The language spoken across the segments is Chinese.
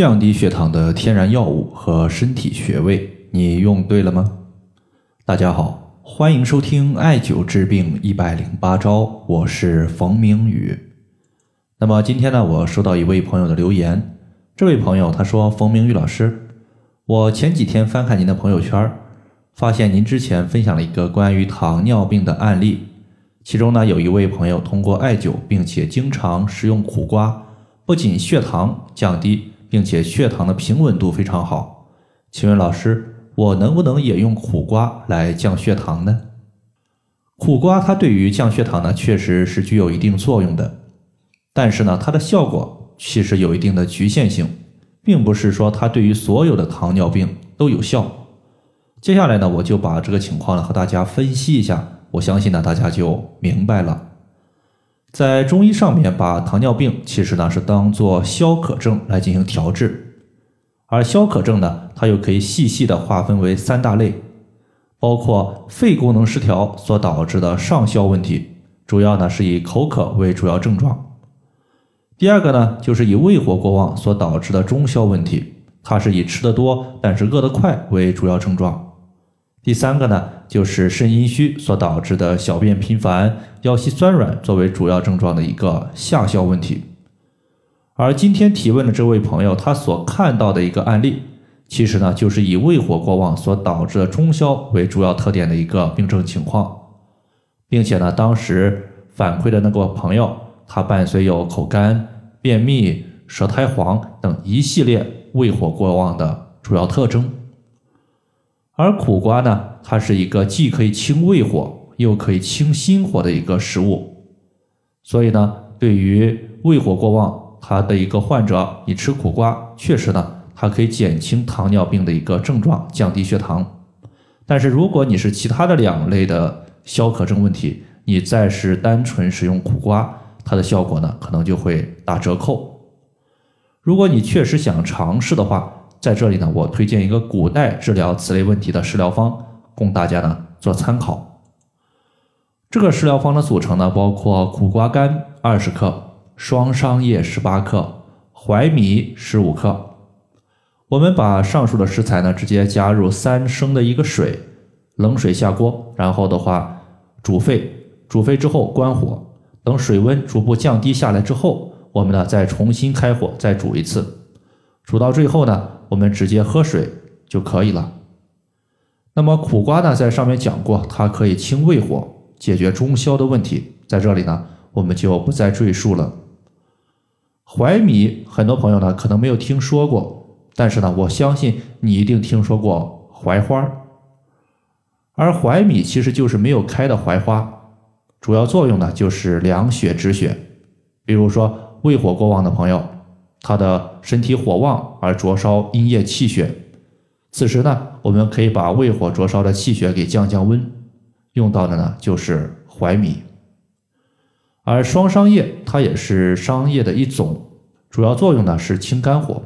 降低血糖的天然药物和身体穴位，你用对了吗？大家好，欢迎收听艾灸治病一百零八招，我是冯明宇。那么今天呢，我收到一位朋友的留言，这位朋友他说：“冯明宇老师，我前几天翻看您的朋友圈，发现您之前分享了一个关于糖尿病的案例，其中呢有一位朋友通过艾灸，并且经常食用苦瓜，不仅血糖降低。”并且血糖的平稳度非常好，请问老师，我能不能也用苦瓜来降血糖呢？苦瓜它对于降血糖呢，确实是具有一定作用的，但是呢，它的效果其实有一定的局限性，并不是说它对于所有的糖尿病都有效。接下来呢，我就把这个情况呢和大家分析一下，我相信呢大家就明白了。在中医上面，把糖尿病其实呢是当做消渴症来进行调治，而消渴症呢，它又可以细细的划分为三大类，包括肺功能失调所导致的上消问题，主要呢是以口渴为主要症状；第二个呢，就是以胃火过旺所导致的中消问题，它是以吃的多但是饿得快为主要症状。第三个呢，就是肾阴虚所导致的小便频繁、腰膝酸软作为主要症状的一个下消问题。而今天提问的这位朋友，他所看到的一个案例，其实呢，就是以胃火过旺所导致的中消为主要特点的一个病症情况，并且呢，当时反馈的那个朋友，他伴随有口干、便秘、舌苔黄等一系列胃火过旺的主要特征。而苦瓜呢，它是一个既可以清胃火，又可以清心火的一个食物，所以呢，对于胃火过旺，它的一个患者，你吃苦瓜，确实呢，它可以减轻糖尿病的一个症状，降低血糖。但是如果你是其他的两类的消渴症问题，你再是单纯使用苦瓜，它的效果呢，可能就会打折扣。如果你确实想尝试的话，在这里呢，我推荐一个古代治疗此类问题的食疗方，供大家呢做参考。这个食疗方的组成呢，包括苦瓜干二十克、双商叶十八克、淮米十五克。我们把上述的食材呢，直接加入三升的一个水，冷水下锅，然后的话煮沸，煮沸之后关火，等水温逐步降低下来之后，我们呢再重新开火再煮一次，煮到最后呢。我们直接喝水就可以了。那么苦瓜呢，在上面讲过，它可以清胃火，解决中消的问题。在这里呢，我们就不再赘述了。淮米，很多朋友呢可能没有听说过，但是呢，我相信你一定听说过槐花。而淮米其实就是没有开的槐花，主要作用呢就是凉血止血。比如说胃火过旺的朋友。他的身体火旺而灼烧阴液气血，此时呢，我们可以把胃火灼烧的气血给降降温，用到的呢就是淮米。而双商叶它也是商叶的一种，主要作用呢是清肝火。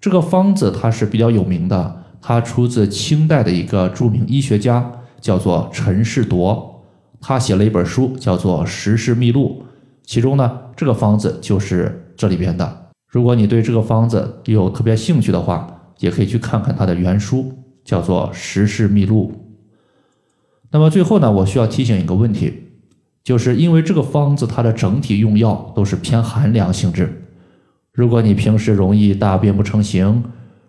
这个方子它是比较有名的，它出自清代的一个著名医学家，叫做陈士铎，他写了一本书叫做《时事秘录》，其中呢这个方子就是这里边的。如果你对这个方子有特别兴趣的话，也可以去看看它的原书，叫做《时事秘录》。那么最后呢，我需要提醒一个问题，就是因为这个方子它的整体用药都是偏寒凉性质，如果你平时容易大便不成形，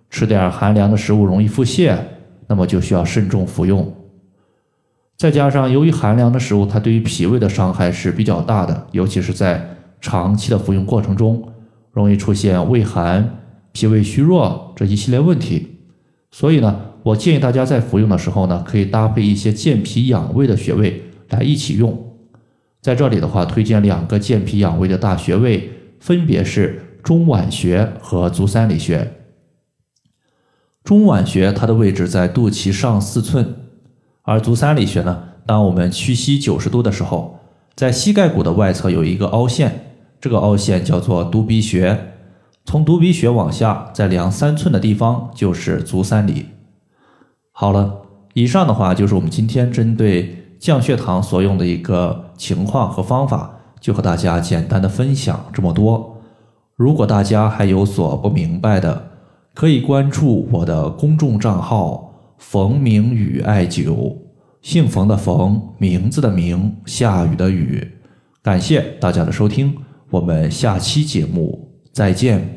吃点寒凉的食物容易腹泻，那么就需要慎重服用。再加上由于寒凉的食物它对于脾胃的伤害是比较大的，尤其是在长期的服用过程中。容易出现胃寒、脾胃虚弱这一系列问题，所以呢，我建议大家在服用的时候呢，可以搭配一些健脾养胃的穴位来一起用。在这里的话，推荐两个健脾养胃的大穴位，分别是中脘穴和足三里穴。中脘穴它的位置在肚脐上四寸，而足三里穴呢，当我们屈膝九十度的时候，在膝盖骨的外侧有一个凹陷。这个凹陷叫做犊鼻穴，从犊鼻穴往下再量三寸的地方就是足三里。好了，以上的话就是我们今天针对降血糖所用的一个情况和方法，就和大家简单的分享这么多。如果大家还有所不明白的，可以关注我的公众账号“冯明宇艾灸”，姓冯的冯，名字的名，下雨的雨。感谢大家的收听，我们下期节目再见。